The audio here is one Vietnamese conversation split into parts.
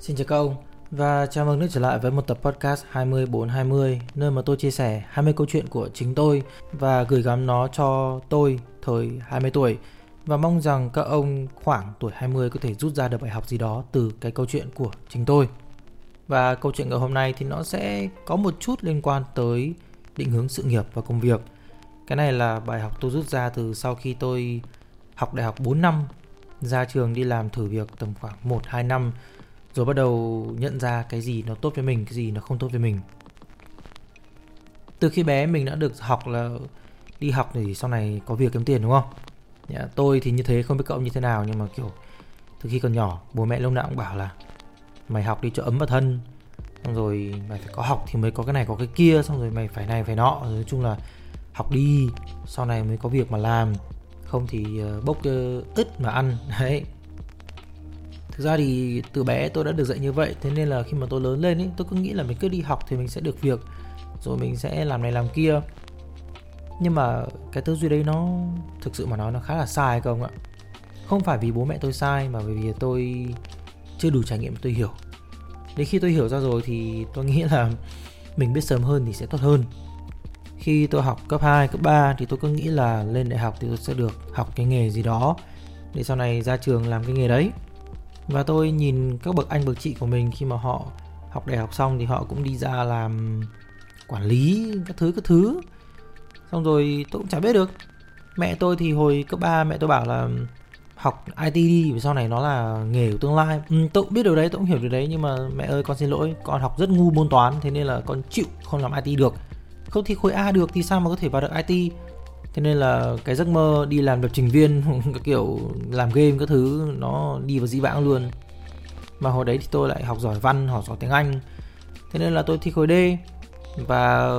Xin chào các ông và chào mừng đã trở lại với một tập podcast 20420 nơi mà tôi chia sẻ 20 câu chuyện của chính tôi và gửi gắm nó cho tôi thời 20 tuổi và mong rằng các ông khoảng tuổi 20 có thể rút ra được bài học gì đó từ cái câu chuyện của chính tôi. Và câu chuyện ngày hôm nay thì nó sẽ có một chút liên quan tới định hướng sự nghiệp và công việc. Cái này là bài học tôi rút ra từ sau khi tôi học đại học 4 năm, ra trường đi làm thử việc tầm khoảng 1 2 năm rồi bắt đầu nhận ra cái gì nó tốt với mình, cái gì nó không tốt với mình. Từ khi bé mình đã được học là đi học thì sau này có việc kiếm tiền đúng không? Dạ, tôi thì như thế không biết cậu như thế nào nhưng mà kiểu từ khi còn nhỏ bố mẹ lúc nào cũng bảo là mày học đi cho ấm vào thân xong rồi mày phải có học thì mới có cái này có cái kia xong rồi mày phải này phải nọ rồi nói chung là học đi sau này mới có việc mà làm không thì ờ, bốc ờ, ít mà ăn đấy thực ra thì từ bé tôi đã được dạy như vậy thế nên là khi mà tôi lớn lên ấy tôi cứ nghĩ là mình cứ đi học thì mình sẽ được việc rồi mình sẽ làm này làm kia. Nhưng mà cái tư duy đấy nó thực sự mà nói nó khá là sai không ạ. Không phải vì bố mẹ tôi sai mà bởi vì tôi chưa đủ trải nghiệm tôi hiểu. Đến khi tôi hiểu ra rồi thì tôi nghĩ là mình biết sớm hơn thì sẽ tốt hơn. Khi tôi học cấp 2, cấp 3 thì tôi cứ nghĩ là lên đại học thì tôi sẽ được học cái nghề gì đó để sau này ra trường làm cái nghề đấy và tôi nhìn các bậc anh bậc chị của mình khi mà họ học đại học xong thì họ cũng đi ra làm quản lý các thứ các thứ. Xong rồi tôi cũng chả biết được. Mẹ tôi thì hồi cấp 3 mẹ tôi bảo là học IT đi vì sau này nó là nghề của tương lai. Ừ, tôi cũng biết điều đấy tôi cũng hiểu điều đấy nhưng mà mẹ ơi con xin lỗi con học rất ngu môn toán thế nên là con chịu không làm IT được. Không thì khối A được thì sao mà có thể vào được IT thế nên là cái giấc mơ đi làm lập trình viên các kiểu làm game các thứ, nó đi vào dĩ vãng luôn. Mà hồi đấy thì tôi lại học giỏi văn, học giỏi tiếng anh. Thế nên là tôi thi khối D và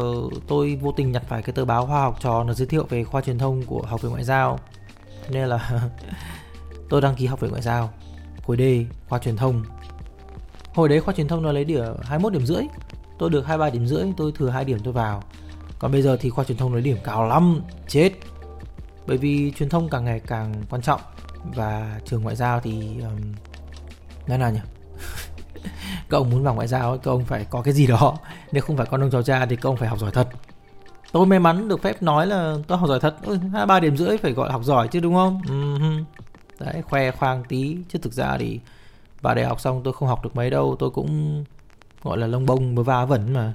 tôi vô tình nhặt phải cái tờ báo khoa học trò nó giới thiệu về khoa truyền thông của học viện ngoại giao. Thế nên là tôi đăng ký học viện ngoại giao, khối D, khoa truyền thông. Hồi đấy khoa truyền thông nó lấy điểm 21 điểm rưỡi, tôi được 23 điểm rưỡi, tôi thừa 2 điểm tôi vào còn bây giờ thì khoa truyền thông lấy điểm cao lắm. Chết. Bởi vì truyền thông càng ngày càng quan trọng. Và trường ngoại giao thì um, nói nào nhỉ? Các ông muốn vào ngoại giao các ông phải có cái gì đó. Nếu không phải con ông cháu cha thì các ông phải học giỏi thật. Tôi may mắn được phép nói là tôi học giỏi thật. Hai ba điểm rưỡi phải gọi là học giỏi chứ đúng không? Uh-huh. đấy khoe khoang tí. Chứ thực ra thì vào đại học xong tôi không học được mấy đâu. Tôi cũng gọi là lông bông mới va vẩn mà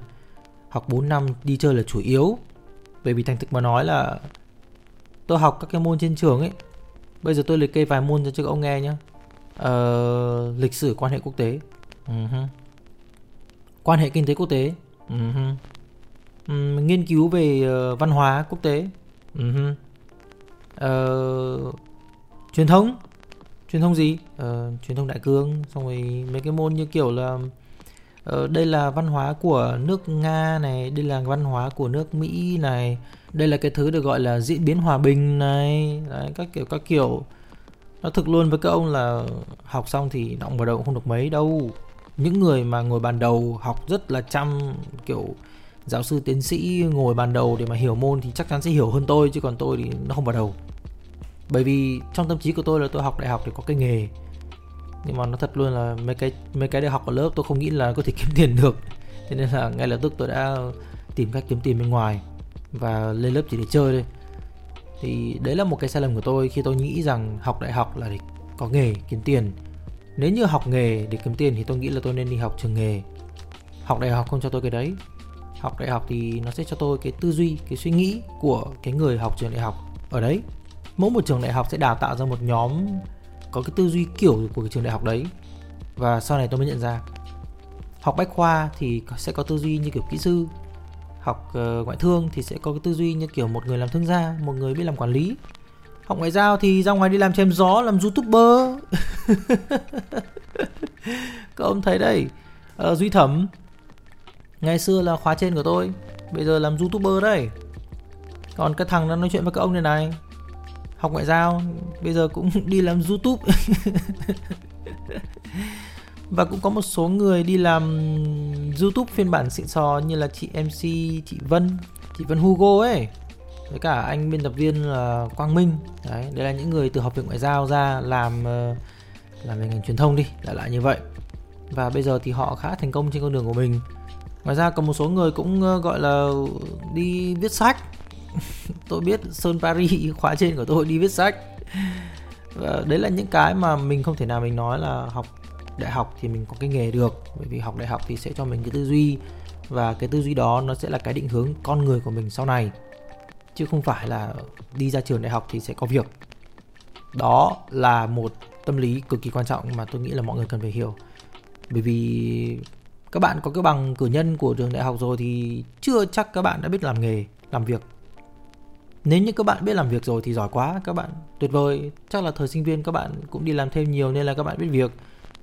học 4 năm đi chơi là chủ yếu. Bởi vì thành thực mà nói là tôi học các cái môn trên trường ấy bây giờ tôi liệt kê vài môn cho các ông nghe nhé ờ, lịch sử quan hệ quốc tế. Uh-huh. quan hệ kinh tế quốc tế. Uh-huh. um, nghiên cứu về uh, văn hóa quốc tế. Uh-huh. uh, truyền thông. Truyền thông gì? Uh, truyền thông đại cương xong rồi mấy cái môn như kiểu là Ờ, đây là văn hóa của nước nga này đây là văn hóa của nước mỹ này. Đây là cái thứ được gọi là diễn biến hòa bình này. Đấy, các kiểu các kiểu. Nó thực luôn với các ông là học xong thì động vào đầu không được mấy đâu. Những người mà ngồi bàn đầu học rất là chăm kiểu giáo sư tiến sĩ ngồi bàn đầu để mà hiểu môn thì chắc chắn sẽ hiểu hơn tôi chứ còn tôi thì nó không vào đầu. Bởi vì trong tâm trí của tôi là tôi học đại học để có cái nghề nhưng mà nó thật luôn là mấy cái mấy cái được học ở lớp tôi không nghĩ là có thể kiếm tiền được. Thế nên là ngay lập tức tôi đã tìm cách kiếm tiền bên ngoài và lên lớp chỉ để chơi thôi. Thì đấy là một cái sai lầm của tôi khi tôi nghĩ rằng học đại học là để có nghề, kiếm tiền. Nếu như học nghề để kiếm tiền thì tôi nghĩ là tôi nên đi học trường nghề. Học đại học không cho tôi cái đấy. Học đại học thì nó sẽ cho tôi cái tư duy, cái suy nghĩ của cái người học trường đại học ở đấy. Mỗi một trường đại học sẽ đào tạo ra một nhóm có cái tư duy kiểu của cái trường đại học đấy. Và sau này tôi mới nhận ra học bách khoa thì sẽ có tư duy như kiểu kỹ sư học uh, ngoại thương thì sẽ có cái tư duy như kiểu một người làm thương gia một người biết làm quản lý. Học ngoại giao thì ra ngoài đi làm chém gió làm youtuber. Các ông thấy đây uh, duy thẩm ngày xưa là khóa trên của tôi bây giờ làm youtuber đây. Còn cái thằng đang nói chuyện với các ông này này học ngoại giao, bây giờ cũng đi làm youtube. Và cũng có một số người đi làm youtube phiên bản xịn sò như là chị mc chị vân chị vân hugo ấy. Với cả anh biên tập viên là quang minh. Đấy, đây là những người từ học viện ngoại giao ra làm ờ, làm về ngành truyền thông đi lại lại như vậy. Và bây giờ thì họ khá thành công trên con đường của mình. Ngoài ra còn một số người cũng ờ, gọi là đi viết sách. tôi biết sơn paris, khóa trên của tôi đi viết sách. Và đấy là những cái mà mình không thể nào mình nói là học đại học thì mình có cái nghề được. Bởi vì học đại học thì sẽ cho mình cái tư duy, và cái tư duy đó nó sẽ là cái định hướng con người của mình sau này. Chứ không phải là đi ra trường đại học thì sẽ có việc. Đó là một tâm lý cực kỳ quan trọng mà tôi nghĩ là mọi người cần phải hiểu. Bởi vì các bạn có cái bằng cử nhân của trường đại học rồi thì chưa chắc các bạn đã biết làm nghề, làm việc nếu như các bạn biết làm việc rồi thì giỏi quá các bạn tuyệt vời. Chắc là thời sinh viên các bạn cũng đi làm thêm nhiều nên là các bạn biết việc.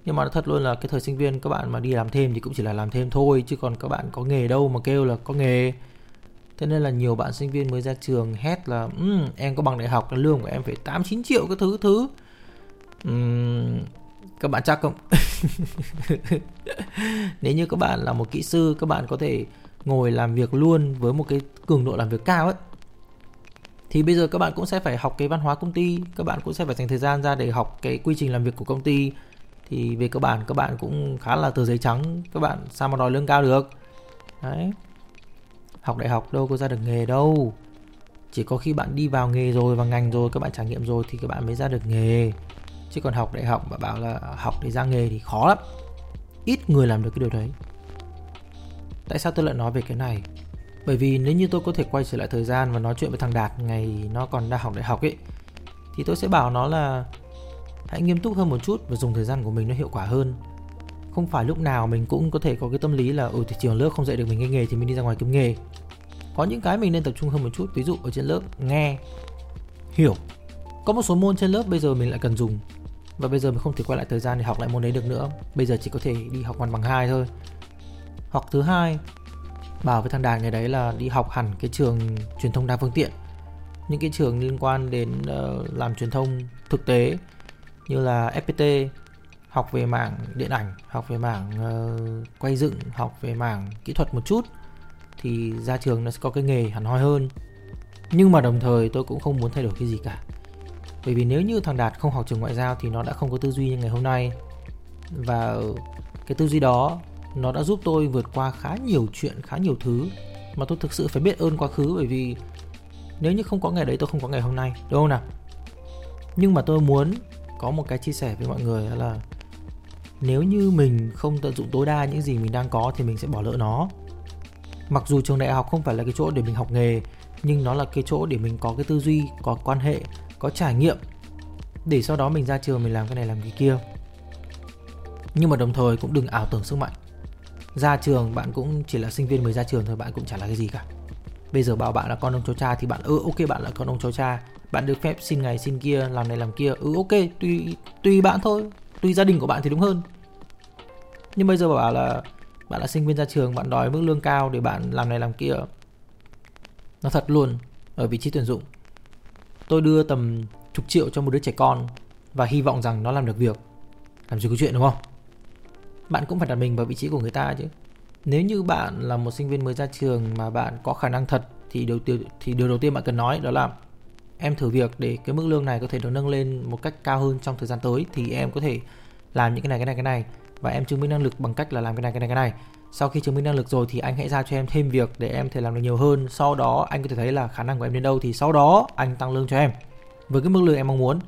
Nhưng mà thật luôn là cái thời sinh viên các bạn mà đi làm thêm thì cũng chỉ là làm thêm thôi chứ còn các bạn có nghề đâu mà kêu là có nghề. Thế nên là nhiều bạn sinh viên mới ra trường hét là um, em có bằng đại học lương của em phải 8 9 triệu cái thứ thứ. Um, các bạn chắc không? Nếu như các bạn là một kỹ sư các bạn có thể ngồi làm việc luôn với một cái cường độ làm việc cao ấy thì bây giờ các bạn cũng sẽ phải học cái văn hóa công ty, các bạn cũng sẽ phải dành thời gian ra để học cái quy trình làm việc của công ty. Thì về cơ bản, các bạn cũng khá là tờ giấy trắng, các bạn sao mà đòi lương cao được? Đấy. Học đại học đâu có ra được nghề đâu. Chỉ có khi bạn đi vào nghề rồi và ngành rồi, các bạn trải nghiệm rồi thì các bạn mới ra được nghề. Chứ còn học đại học mà bảo là học để ra nghề thì khó lắm. Ít người làm được cái điều đấy. Tại sao tôi lại nói về cái này? Bởi vì nếu như tôi có thể quay trở lại thời gian và nói chuyện với thằng đạt ngày nó còn đang học đại học ấy, thì tôi sẽ bảo nó là hãy nghiêm túc hơn một chút và dùng thời gian của mình nó hiệu quả hơn. Không phải lúc nào mình cũng có thể có cái tâm lý là ừ thì trường lớp không dạy được mình cái nghề thì mình đi ra ngoài kiếm nghề. Có những cái mình nên tập trung hơn một chút, ví dụ ở trên lớp nghe, hiểu. Có một số môn trên lớp bây giờ mình lại cần dùng, và bây giờ mình không thể quay lại thời gian để học lại môn đấy được nữa. Bây giờ chỉ có thể đi học văn bằng hai thôi. Hoặc thứ hai bảo với thằng đạt ngày đấy là đi học hẳn cái trường truyền thông đa phương tiện. Những cái trường liên quan đến uh, làm truyền thông thực tế như là FPT học về mảng điện ảnh học về mảng uh, quay dựng học về mảng kỹ thuật một chút thì ra trường nó sẽ có cái nghề hẳn hoi hơn. Nhưng mà đồng thời tôi cũng không muốn thay đổi cái gì cả. Bởi vì nếu như thằng đạt không học trường ngoại giao thì nó đã không có tư duy như ngày hôm nay. Và cái tư duy đó nó đã giúp tôi vượt qua khá nhiều chuyện, khá nhiều thứ mà tôi thực sự phải biết ơn quá khứ bởi vì nếu như không có ngày đấy, tôi không có ngày hôm nay, đúng không nào? Nhưng mà tôi muốn có một cái chia sẻ với mọi người là nếu như mình không tận dụng tối đa những gì mình đang có thì mình sẽ bỏ lỡ nó. Mặc dù trường đại học không phải là cái chỗ để mình học nghề, nhưng nó là cái chỗ để mình có cái tư duy, có quan hệ, có trải nghiệm để sau đó mình ra trường mình làm cái này, làm cái kia. Nhưng mà đồng thời cũng đừng ảo tưởng sức mạnh ra trường, bạn cũng chỉ là sinh viên mới ra trường thôi, bạn cũng chả là cái gì cả. Bây giờ bảo bạn là con ông cháu cha thì bạn ừ ok bạn là con ông cháu cha. Bạn được phép xin ngày, xin kia, làm này, làm kia. Ừ ok, tùy tùy bạn thôi. Tùy gia đình của bạn thì đúng hơn. Nhưng bây giờ bảo là, bạn là sinh viên ra trường, bạn đòi mức lương cao để bạn làm này, làm kia. Nó thật luôn, ở vị trí tuyển dụng. Tôi đưa tầm chục triệu cho một đứa trẻ con và hy vọng rằng nó làm được việc. Làm gì có chuyện, đúng không? Bạn cũng phải đặt mình vào vị trí của người ta chứ. Nếu như bạn là một sinh viên mới ra trường mà bạn có khả năng thật, thì điều tiêu, thì điều đầu tiên bạn cần nói đó là em thử việc để cái mức lương này có thể được nâng lên một cách cao hơn trong thời gian tới, thì em có thể làm những cái này cái này cái này. Và em chứng minh năng lực bằng cách là làm cái này cái này cái này. Sau khi chứng minh năng lực rồi thì anh hãy giao cho em thêm việc để em thể làm được nhiều hơn. Sau đó anh có thể thấy là khả năng của em đến đâu thì sau đó anh tăng lương cho em. Với cái mức lương em mong muốn,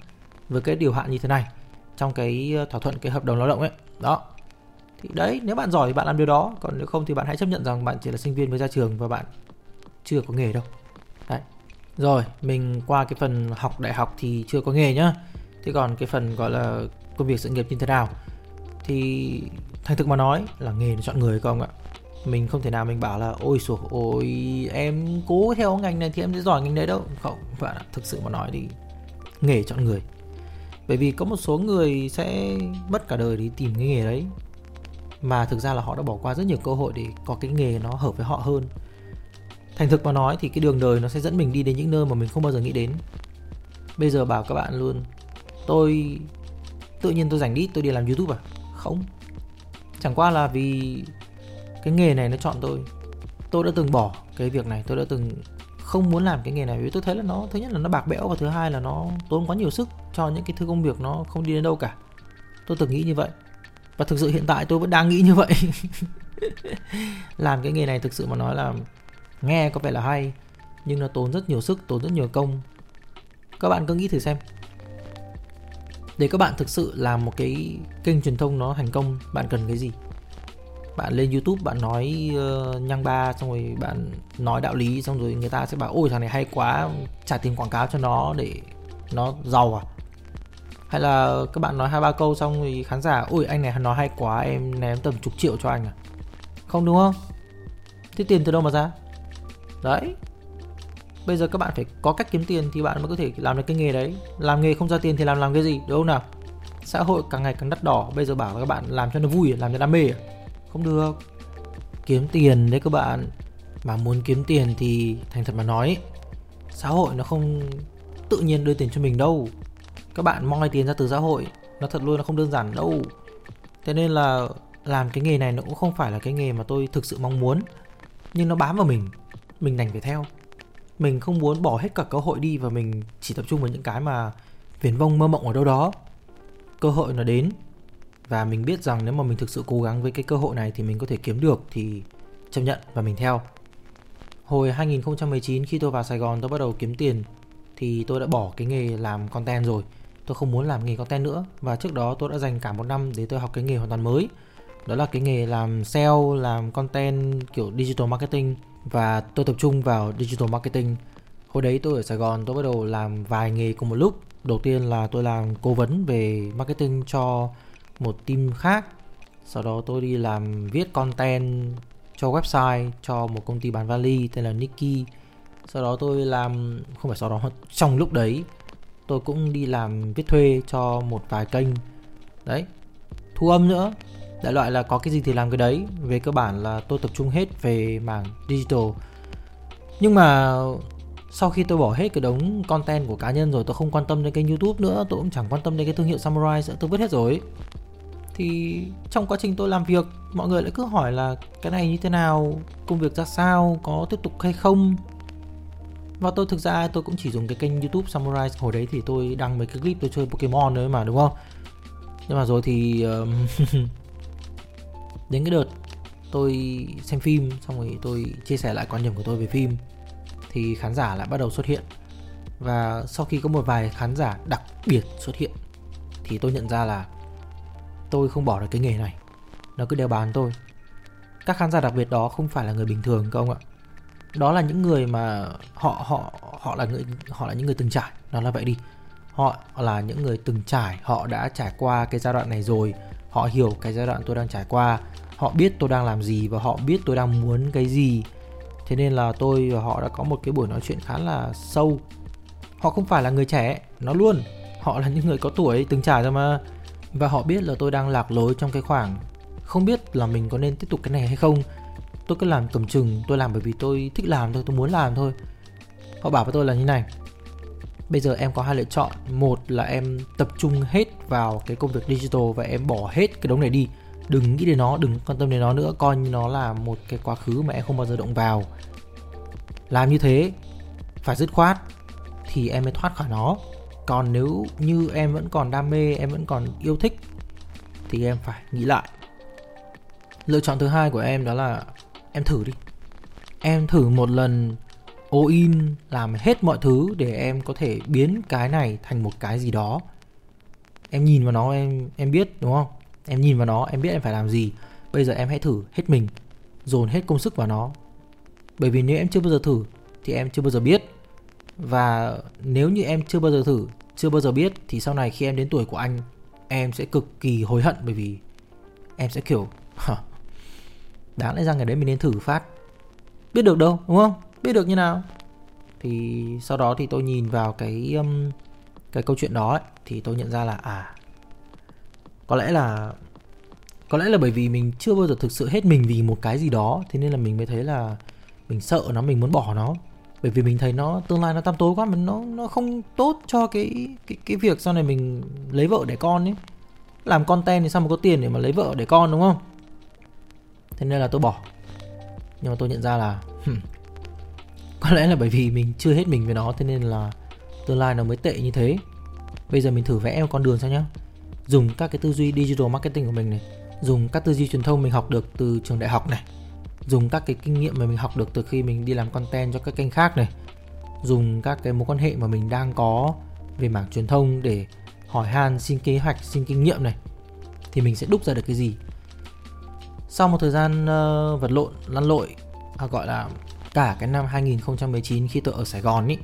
với cái điều hạn như thế này, trong cái ờ, thỏa thuận, cái hợp đồng lao động ấy, đó thì đấy, nếu bạn giỏi thì bạn làm điều đó. Còn nếu không thì bạn hãy chấp nhận rằng bạn chỉ là sinh viên mới ra trường và bạn chưa có nghề đâu. Đấy. Rồi, mình qua cái phần học đại học thì chưa có nghề nhá. Thế còn cái phần gọi là công việc sự nghiệp như thế nào? Thì thành thực mà nói là nghề nó chọn người không ạ. Mình không thể nào mình bảo là, ôi sổ ôi, em cố theo ngành này thì em sẽ giỏi ngành đấy đâu. Không, bạn ạ, thực sự mà nói thì nghề chọn người. Bởi vì có một số người sẽ mất cả đời đi tìm cái nghề đấy mà thực ra là họ đã bỏ qua rất nhiều cơ hội để có cái nghề nó hợp với họ hơn. Thành thực mà nói thì cái đường đời nó sẽ dẫn mình đi đến những nơi mà mình không bao giờ nghĩ đến. Bây giờ bảo các bạn luôn, tôi, tự nhiên tôi dành đi, tôi đi làm youtube à? Không. Chẳng qua là vì cái nghề này nó chọn tôi. Tôi đã từng bỏ cái việc này, tôi đã từng không muốn làm cái nghề này. Vì tôi thấy là nó, thứ nhất là nó bạc bẽo và thứ hai là nó tốn quá nhiều sức cho những cái thứ công việc nó không đi đến đâu cả. Tôi từng nghĩ như vậy và thực sự hiện tại tôi vẫn đang nghĩ như vậy. Làm cái nghề này thực sự mà nói là nghe có vẻ là hay nhưng nó tốn rất nhiều sức tốn rất nhiều công. Các bạn cứ nghĩ thử xem. Để các bạn thực sự làm một cái kênh truyền thông nó thành công bạn cần cái gì? Bạn lên youtube bạn nói ờ, uh, nhăng ba xong rồi bạn nói đạo lý xong rồi người ta sẽ bảo ôi thằng này hay quá trả tiền quảng cáo cho nó để nó giàu à? Hay là các bạn nói hai ba câu xong thì khán giả ui anh này nói hay quá, em ném tầm chục triệu cho anh à? Không đúng không? Thế tiền từ đâu mà ra? Đấy. Bây giờ các bạn phải có cách kiếm tiền thì bạn mới có thể làm được cái nghề đấy. Làm nghề không ra tiền thì làm làm cái gì, đúng không nào? Xã hội càng ngày càng đắt đỏ. Bây giờ bảo các bạn làm cho nó vui, làm cho đam mê à? không được. Kiếm tiền đấy các bạn. Mà muốn kiếm tiền thì thành thật mà nói, xã hội nó không tự nhiên đưa tiền cho mình đâu các bạn moi tiền ra từ xã hội, nó thật luôn nó không đơn giản đâu. Thế nên là làm cái nghề này nó cũng không phải là cái nghề mà tôi thực sự mong muốn, nhưng nó bám vào mình mình đành phải theo. Mình không muốn bỏ hết cả cơ hội đi và mình chỉ tập trung vào những cái mà viển vông mơ mộng ở đâu đó. Cơ hội nó đến và mình biết rằng nếu mà mình thực sự cố gắng với cái cơ hội này thì mình có thể kiếm được thì chấp nhận và mình theo. Hồi 2019 khi tôi vào Sài Gòn tôi bắt đầu kiếm tiền thì tôi đã bỏ cái nghề làm content rồi tôi không muốn làm nghề content nữa. Và trước đó tôi đã dành cả một năm để tôi học cái nghề hoàn toàn mới. Đó là cái nghề làm sale, làm content kiểu digital marketing. Và tôi tập trung vào digital marketing. Hồi đấy tôi ở Sài Gòn, tôi bắt đầu làm vài nghề cùng một lúc. Đầu tiên là tôi làm cố vấn về marketing cho một team khác. Sau đó tôi đi làm viết content cho website, cho một công ty bán vali tên là Nikki sau đó tôi làm, không phải sau đó, trong lúc đấy tôi cũng đi làm viết thuê cho một vài kênh. Đấy, thu âm nữa. Đại loại là có cái gì thì làm cái đấy. Về cơ bản là tôi tập trung hết về mảng digital. Nhưng mà sau khi tôi bỏ hết cái đống content của cá nhân rồi, tôi không quan tâm đến kênh youtube nữa, tôi cũng chẳng quan tâm đến cái thương hiệu samurai nữa, tôi vứt hết rồi. Thì trong quá trình tôi làm việc, mọi người lại cứ hỏi là cái này như thế nào, công việc ra sao, có tiếp tục hay không? Và tôi, thực ra tôi cũng chỉ dùng cái kênh youtube samurai. Hồi đấy thì tôi đăng mấy cái clip, tôi chơi pokemon đấy mà, đúng không? Nhưng mà rồi thì đến cái đợt tôi xem phim, xong rồi tôi chia sẻ lại quan điểm của tôi về phim, thì khán giả lại bắt đầu xuất hiện. Và sau khi có một vài khán giả đặc biệt xuất hiện, thì tôi nhận ra là tôi không bỏ được cái nghề này. Nó cứ đeo bán tôi. Các khán giả đặc biệt đó không phải là người bình thường, các ông ạ đó là những người mà họ họ họ là người, họ là những người từng trải. Nó là vậy đi. Họ là những người từng trải. Họ đã trải qua cái giai đoạn này rồi. Họ hiểu cái giai đoạn tôi đang trải qua. Họ biết tôi đang làm gì và họ biết tôi đang muốn cái gì. Thế nên là tôi và họ đã có một cái buổi nói chuyện khá là sâu. Họ không phải là người trẻ, nó luôn. Họ là những người có tuổi, từng trải rồi mà. Và họ biết là tôi đang lạc lối trong cái khoảng không biết là mình có nên tiếp tục cái này hay không tôi cứ làm cầm chừng, tôi làm bởi vì tôi thích làm thôi, tôi muốn làm thôi. Họ bảo với tôi là như này. Bây giờ em có hai lựa chọn. Một là em tập trung hết vào cái công việc digital và em bỏ hết cái đống này đi. Đừng nghĩ đến nó, đừng quan tâm đến nó nữa. Coi như nó là một cái quá khứ mà em không bao giờ động vào. Làm như thế, phải dứt khoát, thì em mới thoát khỏi nó. Còn nếu như em vẫn còn đam mê, em vẫn còn yêu thích, thì em phải nghĩ lại. Lựa chọn thứ hai của em đó là em thử đi. Em thử một lần all in làm hết mọi thứ để em có thể biến cái này thành một cái gì đó. Em nhìn vào nó, em em biết, đúng không? Em nhìn vào nó, em biết em phải làm gì. Bây giờ em hãy thử hết mình, dồn hết công sức vào nó. Bởi vì nếu em chưa bao giờ thử thì em chưa bao giờ biết. Và nếu như em chưa bao giờ thử, chưa bao giờ biết thì sau này khi em đến tuổi của anh, em sẽ cực kỳ hối hận bởi vì em sẽ, kiểu đáng lẽ ra ngày đấy mình nên thử phát. Biết được đâu đúng không? Biết được như nào. Thì sau đó thì tôi nhìn vào cái um, cái câu chuyện đó ấy, thì tôi nhận ra là à có lẽ là có lẽ là bởi vì mình chưa bao giờ thực sự hết mình vì một cái gì đó thế nên là mình mới thấy là mình sợ nó mình muốn bỏ nó. Bởi vì mình thấy nó tương lai nó tăm tối quá mình nó nó không tốt cho cái cái cái việc sau này mình lấy vợ để con ấy. Làm content thì sao mà có tiền để mà lấy vợ để con đúng không? Thế nên là tôi bỏ. Nhưng mà tôi nhận ra là hmm, có lẽ là bởi vì mình chưa hết mình với nó thế nên là tương lai nó mới tệ như thế. Bây giờ mình thử vẽ một con đường sao nhá. Dùng các cái tư duy digital marketing của mình này dùng các tư duy truyền thông mình học được từ trường đại học này dùng các cái kinh nghiệm mà mình học được từ khi mình đi làm content cho các kênh khác này dùng các cái mối quan hệ mà mình đang có về mảng truyền thông để hỏi han xin kế hoạch xin kinh nghiệm này thì mình sẽ đúc ra được cái gì? Sau một thời gian uh, vật lộn lăn lội à, gọi là cả cái năm 2019 khi tôi ở Sài Gòn ý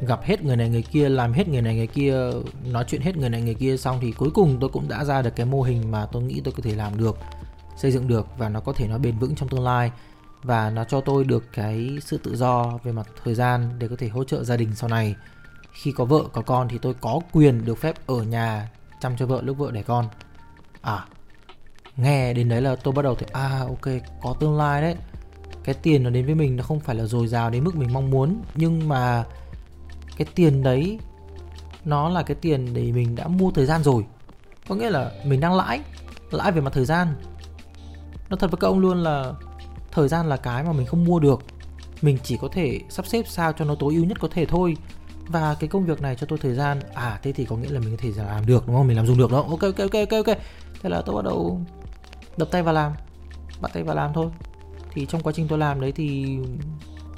gặp hết người này người kia làm hết người này người kia nói chuyện hết người này người kia xong thì cuối cùng tôi cũng đã ra được cái mô hình mà tôi nghĩ tôi có thể làm được xây dựng được và nó có thể nó bền vững trong tương lai và nó cho tôi được cái sự tự do về mặt thời gian để có thể hỗ trợ gia đình sau này. Khi có vợ có con thì tôi có quyền được phép ở nhà chăm cho vợ lúc vợ đẻ con. À nghe đến đấy là tôi bắt đầu thấy à ok, có tương lai đấy. Cái tiền nó đến với mình nó không phải là dồi dào đến mức mình mong muốn, nhưng mà cái tiền đấy, nó là cái tiền để mình đã mua thời gian rồi. Có nghĩa là mình đang lãi lãi về mặt thời gian. Nó thật với các ông luôn là thời gian là cái mà mình không mua được. Mình chỉ có thể sắp xếp sao cho nó tối ưu nhất có thể thôi. Và cái công việc này cho tôi thời gian à thế thì có nghĩa là mình có thể làm được, đúng không? Mình làm dùng được đó. Ok ok ok ok ok. Thế là tôi bắt đầu đập tay vào làm bắt tay vào làm thôi. Thì trong quá trình tôi làm đấy thì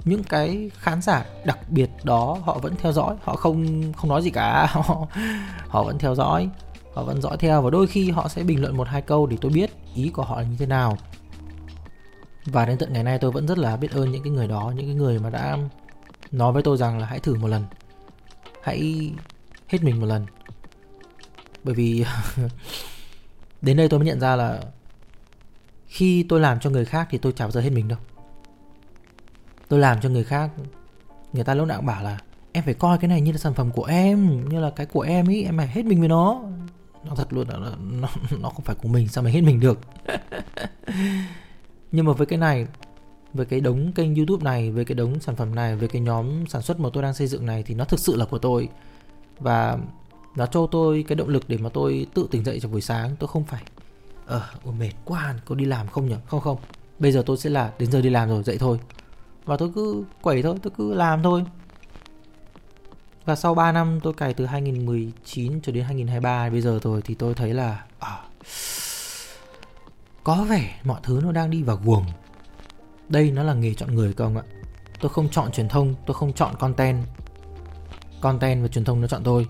những cái khán giả đặc biệt đó họ vẫn theo dõi, họ không không nói gì cả. Họ họ vẫn theo dõi, họ vẫn dõi theo và đôi khi họ sẽ bình luận một hai câu để tôi biết ý của họ là như thế nào. Và đến tận ngày nay tôi vẫn rất là biết ơn những cái người đó, những cái người mà đã nói với tôi rằng là hãy thử một lần. Hãy hết mình một lần. Bởi vì đến đây tôi mới nhận ra là khi tôi làm cho người khác thì tôi chả bao giờ hết mình đâu. Tôi làm cho người khác người ta lúc nào cũng bảo là em phải coi cái này như là sản phẩm của em như là cái của em ý em phải hết mình với nó. Nó thật luôn là nó, nó không phải của mình sao mà hết mình được? Nhưng mà với cái này với cái đống kênh youtube này với cái đống sản phẩm này với cái nhóm sản xuất mà tôi đang xây dựng này thì nó thực sự là của tôi. Và nó cho tôi cái động lực để mà tôi tự tỉnh dậy trong buổi sáng tôi không phải ờ uh, mệt quá có đi làm không nhỉ? Không không. Bây giờ tôi sẽ là đến giờ đi làm rồi dậy thôi. Và tôi cứ quẩy thôi tôi cứ làm thôi. Và sau 3 năm tôi cày từ 2019 cho đến 2023 bây giờ rồi thì tôi thấy là à, có vẻ mọi thứ nó đang đi vào guồng. Đây nó là nghề chọn người không ạ. Tôi không chọn truyền thông tôi không chọn content. Content và truyền thông nó chọn tôi.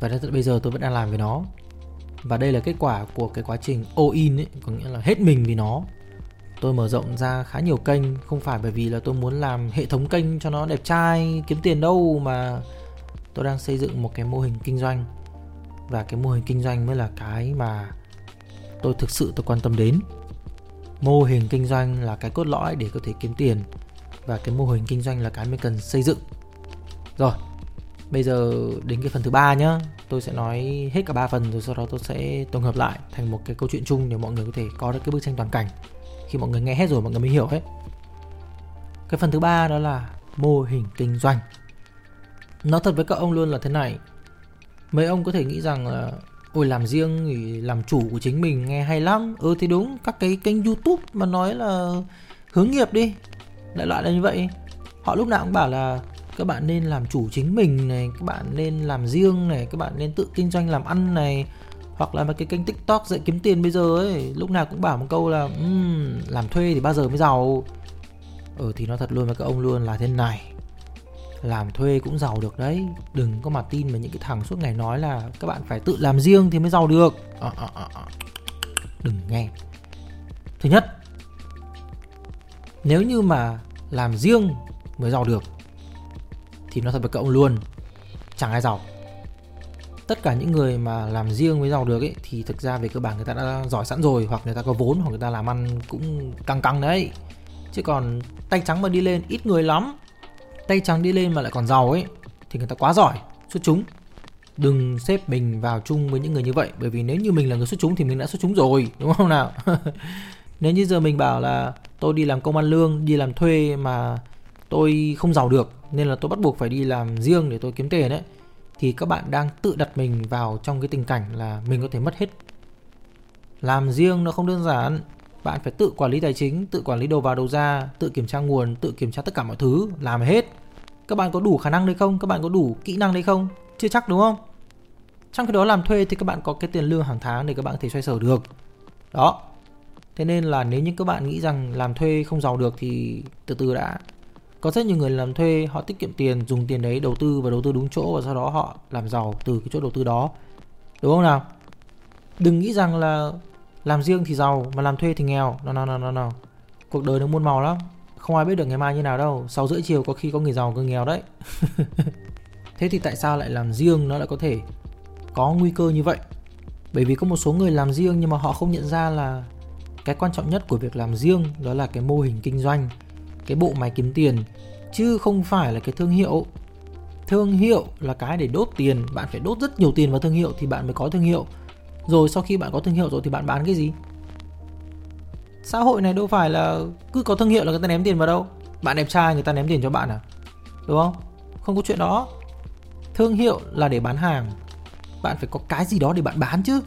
Và đến bây giờ tôi vẫn đang làm với nó và đây là kết quả của cái quá trình all in ấy, có nghĩa là hết mình vì nó. Tôi mở rộng ra khá nhiều kênh, không phải bởi vì là tôi muốn làm hệ thống kênh cho nó đẹp trai, kiếm tiền đâu, mà tôi đang xây dựng một cái mô hình kinh doanh. Và cái mô hình kinh doanh mới là cái mà tôi thực sự tôi quan tâm đến. Mô hình kinh doanh là cái cốt lõi để có thể kiếm tiền. Và cái mô hình kinh doanh là cái mới cần xây dựng. Rồi bây giờ đến cái phần thứ ba nhá. Tôi sẽ nói hết cả ba phần rồi sau đó tôi sẽ tổng hợp lại thành một cái câu chuyện chung để mọi người có thể có được cái bức tranh toàn cảnh. Khi mọi người nghe hết rồi, mọi người mới hiểu hết cái phần thứ ba đó là mô hình kinh doanh. Nó thật với các ông luôn là thế này. Mấy ông có thể nghĩ rằng là, ôi, làm riêng thì làm chủ của chính mình nghe hay lắm. Ừ thì đúng, các cái kênh youtube mà nói là hướng nghiệp đi. Đại loại là như vậy họ lúc nào cũng bảo là các bạn nên làm chủ chính mình này các bạn nên làm riêng này các bạn nên tự kinh doanh làm ăn này. Hoặc là một cái kênh tiktok dạy kiếm tiền bây giờ ấy lúc nào cũng bảo một câu là um, làm thuê thì bao giờ mới giàu? Ờ thì nó thật luôn với các ông luôn là thế này. Làm thuê cũng giàu được đấy. Đừng có mà tin vào những cái thằng suốt ngày nói là các bạn phải tự làm riêng thì mới giàu được. À, à, à, à. đừng nghe. Thứ nhất nếu như mà làm riêng mới giàu được, thì nó thật với cậu luôn. Chẳng ai giàu. Tất cả những người mà làm riêng mới giàu được ấy, thì thực ra về cơ bản người ta đã giỏi sẵn rồi, hoặc người ta có vốn, hoặc người ta làm ăn cũng căng căng đấy. Chứ còn tay trắng mà đi lên, ít người lắm. Tay trắng đi lên mà lại còn giàu ấy, thì người ta quá giỏi, xuất chúng. Đừng xếp mình vào chung với những người như vậy, bởi vì nếu như mình là người xuất chúng thì mình đã xuất chúng rồi, đúng không nào? Nếu như giờ mình bảo là tôi đi làm công ăn lương, đi làm thuê mà tôi không giàu được, nên là tôi bắt buộc phải đi làm riêng để tôi kiếm tiền ấy. Thì các bạn đang tự đặt mình vào trong cái tình cảnh là mình có thể mất hết. Làm riêng nó không đơn giản. Bạn phải tự quản lý tài chính, tự quản lý đầu vào đầu ra, tự kiểm tra nguồn, tự kiểm tra tất cả mọi thứ, làm hết. Các bạn có đủ khả năng đấy không? Các bạn có đủ kỹ năng đấy không? Chưa chắc, đúng không? Trong khi đó làm thuê thì các bạn có cái tiền lương hàng tháng để các bạn có thể xoay sở được. Đó. Thế nên là nếu như các bạn nghĩ rằng làm thuê không giàu được thì từ từ đã có rất nhiều người làm thuê, họ tiết kiệm tiền, dùng tiền đấy đầu tư và đầu tư đúng chỗ và sau đó họ làm giàu từ cái chỗ đầu tư đó. Đúng không nào? Đừng nghĩ rằng là làm riêng thì giàu, mà làm thuê thì nghèo. Nào nào nào nào nào cuộc đời nó muôn màu lắm. Không ai biết được ngày mai như nào đâu. Sáu rưỡi chiều có khi có người giàu, người nghèo đấy. Thế thì tại sao lại làm riêng nó lại có thể có nguy cơ như vậy? Bởi vì có một số người làm riêng nhưng mà họ không nhận ra là cái quan trọng nhất của việc làm riêng đó là cái mô hình kinh doanh cái bộ máy kiếm tiền, chứ không phải là cái thương hiệu. Thương hiệu là cái để đốt tiền, bạn phải đốt rất nhiều tiền vào thương hiệu thì bạn mới có thương hiệu. Rồi sau khi bạn có thương hiệu rồi thì bạn bán cái gì? Xã hội này đâu phải là cứ có thương hiệu là người ta ném tiền vào đâu. Bạn đẹp trai người ta ném tiền cho bạn à? Đúng không? Không có chuyện đó. Thương hiệu là để bán hàng. Bạn phải có cái gì đó để bạn bán chứ.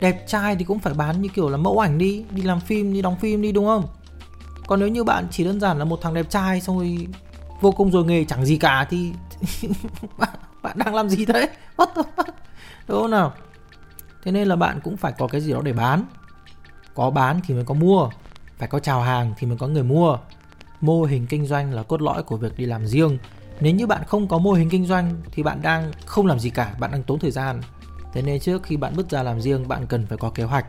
Đẹp trai thì cũng phải bán như kiểu là mẫu ảnh đi đi làm phim, đi đóng phim đi, đúng không? Còn nếu như bạn chỉ đơn giản là một thằng đẹp trai xong rồi vô công rồi nghề chẳng gì cả thì bạn, đang làm gì thế đúng không nào? Thế nên là bạn cũng phải có cái gì đó để bán. Có bán thì mới có mua. Phải có chào hàng thì mới có người mua. Mô hình kinh doanh là cốt lõi của việc đi làm riêng. Nếu như bạn không có mô hình kinh doanh thì bạn đang không làm gì cả bạn đang tốn thời gian. Thế nên trước khi bạn bước ra làm riêng bạn cần phải có kế hoạch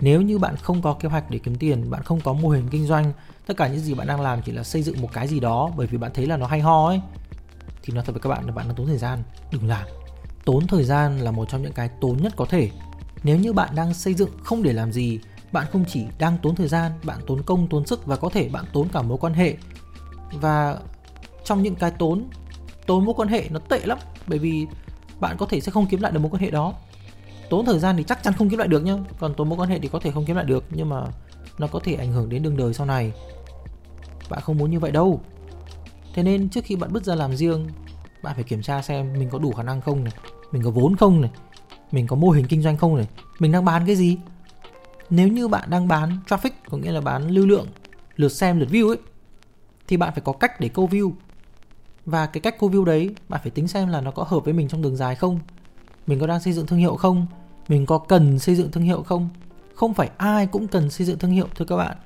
nếu như bạn không có kế hoạch để kiếm tiền, bạn không có mô hình kinh doanh, tất cả những gì bạn đang làm chỉ là xây dựng một cái gì đó bởi vì bạn thấy là nó hay ho ấy, thì nói thật với các bạn là bạn đang tốn thời gian. Đừng làm. Tốn thời gian là một trong những cái tốn nhất có thể. Nếu như bạn đang xây dựng không để làm gì, bạn không chỉ đang tốn thời gian, bạn tốn công, tốn sức và có thể bạn tốn cả mối quan hệ. Và trong những cái tốn tốn mối quan hệ nó tệ lắm bởi vì bạn có thể sẽ không kiếm lại được mối quan hệ đó tốn thời gian thì chắc chắn không kiếm lại được nhá. Còn tốn mối quan hệ thì có thể không kiếm lại được, nhưng mà nó có thể ảnh hưởng đến đường đời sau này. Bạn không muốn như vậy đâu. Thế nên trước khi bạn bước ra làm riêng, bạn phải kiểm tra xem mình có đủ khả năng không này, mình có vốn không này, mình có mô hình kinh doanh không này, mình đang bán cái gì. Nếu như bạn đang bán traffic, có nghĩa là bán lưu lượng, lượt xem, lượt view ấy, thì bạn phải có cách để câu view. Và cái cách câu view đấy, bạn phải tính xem là nó có hợp với mình trong đường dài không mình có đang xây dựng thương hiệu không? Mình có cần xây dựng thương hiệu không? Không phải ai cũng cần xây dựng thương hiệu, thưa các bạn.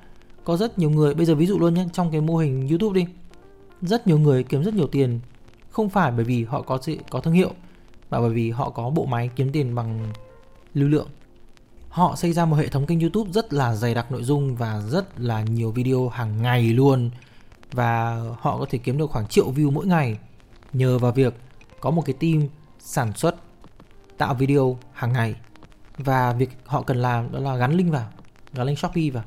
Có rất nhiều người, bây giờ ví dụ luôn nhé, trong cái mô hình youtube đi. Rất nhiều người kiếm rất nhiều tiền, không phải bởi vì họ có sự, có thương hiệu, mà bởi vì họ có bộ máy kiếm tiền bằng lưu lượng. Họ xây ra một hệ thống kênh youtube rất là dày đặc nội dung và rất là nhiều video hàng ngày luôn. Và họ có thể kiếm được khoảng triệu view mỗi ngày. Nhờ vào việc có một cái team sản xuất tạo video hàng ngày. Và việc họ cần làm đó là gắn link vào, gắn link Shopee vào.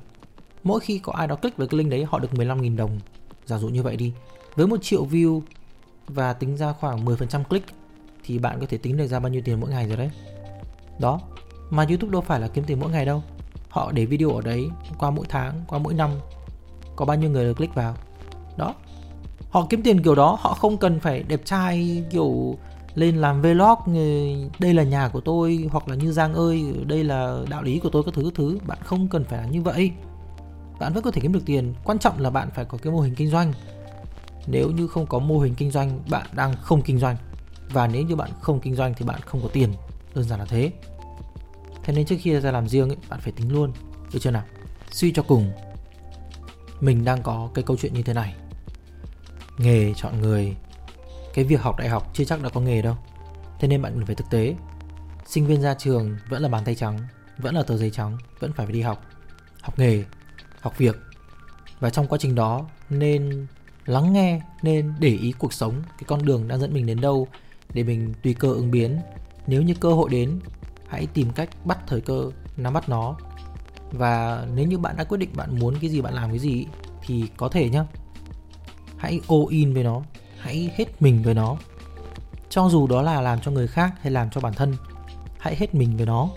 Mỗi khi có ai đó click vào cái link đấy, họ được 15.000 đồng. Giả dụ như vậy đi. Với một triệu view và tính ra khoảng 10% click, thì bạn có thể tính được ra bao nhiêu tiền mỗi ngày rồi đấy. Đó, mà YouTube đâu phải là kiếm tiền mỗi ngày đâu. Họ để video ở đấy qua mỗi tháng, qua mỗi năm, có bao nhiêu người được click vào. Đó, họ kiếm tiền kiểu đó, họ không cần phải đẹp trai kiểu lên làm vlog đây là nhà của tôi hoặc là như giang ơi đây là đạo lý của tôi các thứ các thứ. Bạn không cần phải là như vậy. Bạn vẫn có thể kiếm được tiền. Quan trọng là bạn phải có cái mô hình kinh doanh. Nếu như không có mô hình kinh doanh bạn đang không kinh doanh. Và nếu như bạn không kinh doanh thì bạn không có tiền. Đơn giản là thế. Thế nên trước khi ra làm riêng ấy, bạn phải tính luôn. Được chưa nào? Suy cho cùng mình đang có cái câu chuyện như thế này. Nghề chọn người cái việc học đại học chưa chắc đã có nghề đâu. Thế nên bạn cần phải thực tế. Sinh viên ra trường vẫn là bàn tay trắng, vẫn là tờ giấy trắng, vẫn phải đi học. Học nghề, học việc. Và trong quá trình đó, nên lắng nghe, nên để ý cuộc sống, cái con đường đang dẫn mình đến đâu, để mình tùy cơ ứng biến. Nếu như cơ hội đến, hãy tìm cách bắt thời cơ, nắm bắt nó. Và nếu như bạn đã quyết định bạn muốn cái gì, bạn làm cái gì, thì có thể nhá. Hãy all in với nó hãy hết mình với nó. Cho dù đó là làm cho người khác hay làm cho bản thân, hãy hết mình với nó.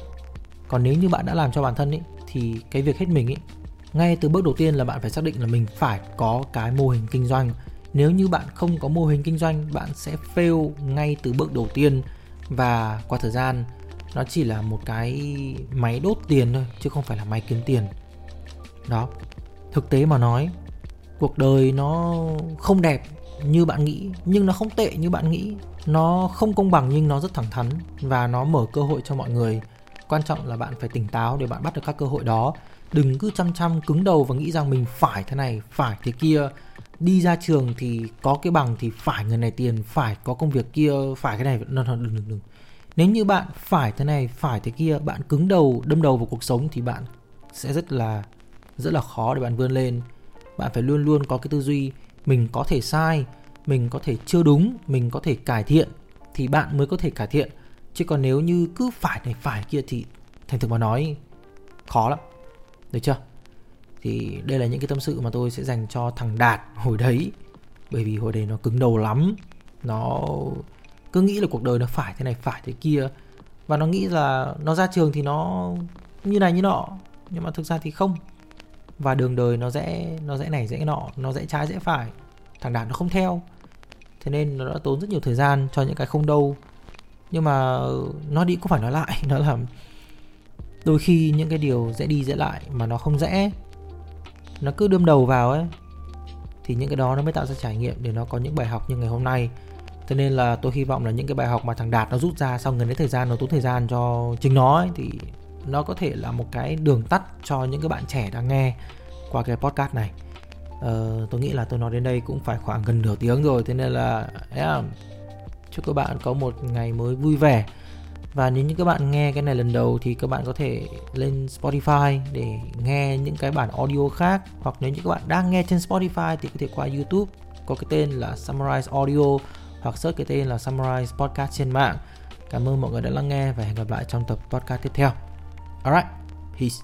Còn nếu như bạn đã làm cho bản thân ấy thì cái việc hết mình ấy ngay từ bước đầu tiên là bạn phải xác định là mình phải có cái mô hình kinh doanh. Nếu như bạn không có mô hình kinh doanh, bạn sẽ fail ngay từ bước đầu tiên. Và qua thời gian, nó chỉ là một cái máy đốt tiền thôi, chứ không phải là máy kiếm tiền. Đó. Thực tế mà nói, cuộc đời nó không đẹp như bạn nghĩ nhưng nó không tệ như bạn nghĩ. Nó không công bằng nhưng nó rất thẳng thắn và nó mở cơ hội cho mọi người. Quan trọng là bạn phải tỉnh táo để bạn bắt được các cơ hội đó. Đừng cứ chăm chăm cứng đầu và nghĩ rằng mình phải thế này phải thế kia. Đi ra trường thì có cái bằng thì phải người này tiền phải có công việc kia phải cái này. Đừng đừng đừng, đừng. nếu như bạn phải thế này phải thế kia bạn cứng đầu đâm đầu vào cuộc sống thì bạn sẽ rất là rất là khó để bạn vươn lên. Bạn phải luôn luôn có cái tư duy mình có thể sai, mình có thể chưa đúng, mình có thể cải thiện thì bạn mới có thể cải thiện. Chứ còn nếu như cứ phải này, phải kia thì thành thực mà nói, khó lắm. Được chưa? Thì đây là những cái tâm sự mà tôi sẽ dành cho thằng đạt hồi đấy. Bởi vì hồi đấy nó cứng đầu lắm. Nó cứ nghĩ là cuộc đời nó phải thế này, phải thế kia. Và nó nghĩ là nó ra trường thì nó như này như nọ. Nhưng mà thực ra thì không và đường đời nó rẽ nó rẽ này rẽ nọ nó rẽ trái rẽ phải. Thằng đạt nó không theo. Thế nên nó đã tốn rất nhiều thời gian cho những cái không đâu. Nhưng mà nó đi cũng phải nói lại. Nó là đôi khi những cái điều dễ đi dễ lại mà nó không dễ. Nó cứ đâm đầu vào ấy thì những cái đó nó mới tạo ra trải nghiệm để nó có những bài học như ngày hôm nay. Cho nên là tôi hy vọng là những cái bài học mà thằng đạt nó rút ra sau gần đấy thời gian nó tốn thời gian cho chính nó ấy, thì nó có thể là một cái đường tắt cho những cái bạn trẻ đang nghe qua cái podcast này ờ, tôi nghĩ là tôi nói đến đây cũng phải khoảng gần nửa tiếng rồi thế nên là yeah, chúc các bạn có một ngày mới vui vẻ và nếu như các bạn nghe cái này lần đầu thì các bạn có thể lên Spotify để nghe những cái bản audio khác hoặc nếu như các bạn đang nghe trên Spotify thì có thể qua YouTube có cái tên là Summarize Audio hoặc search cái tên là Summarize Podcast trên mạng. Cảm ơn mọi người đã lắng nghe và hẹn gặp lại trong tập podcast tiếp theo. Alright, peace.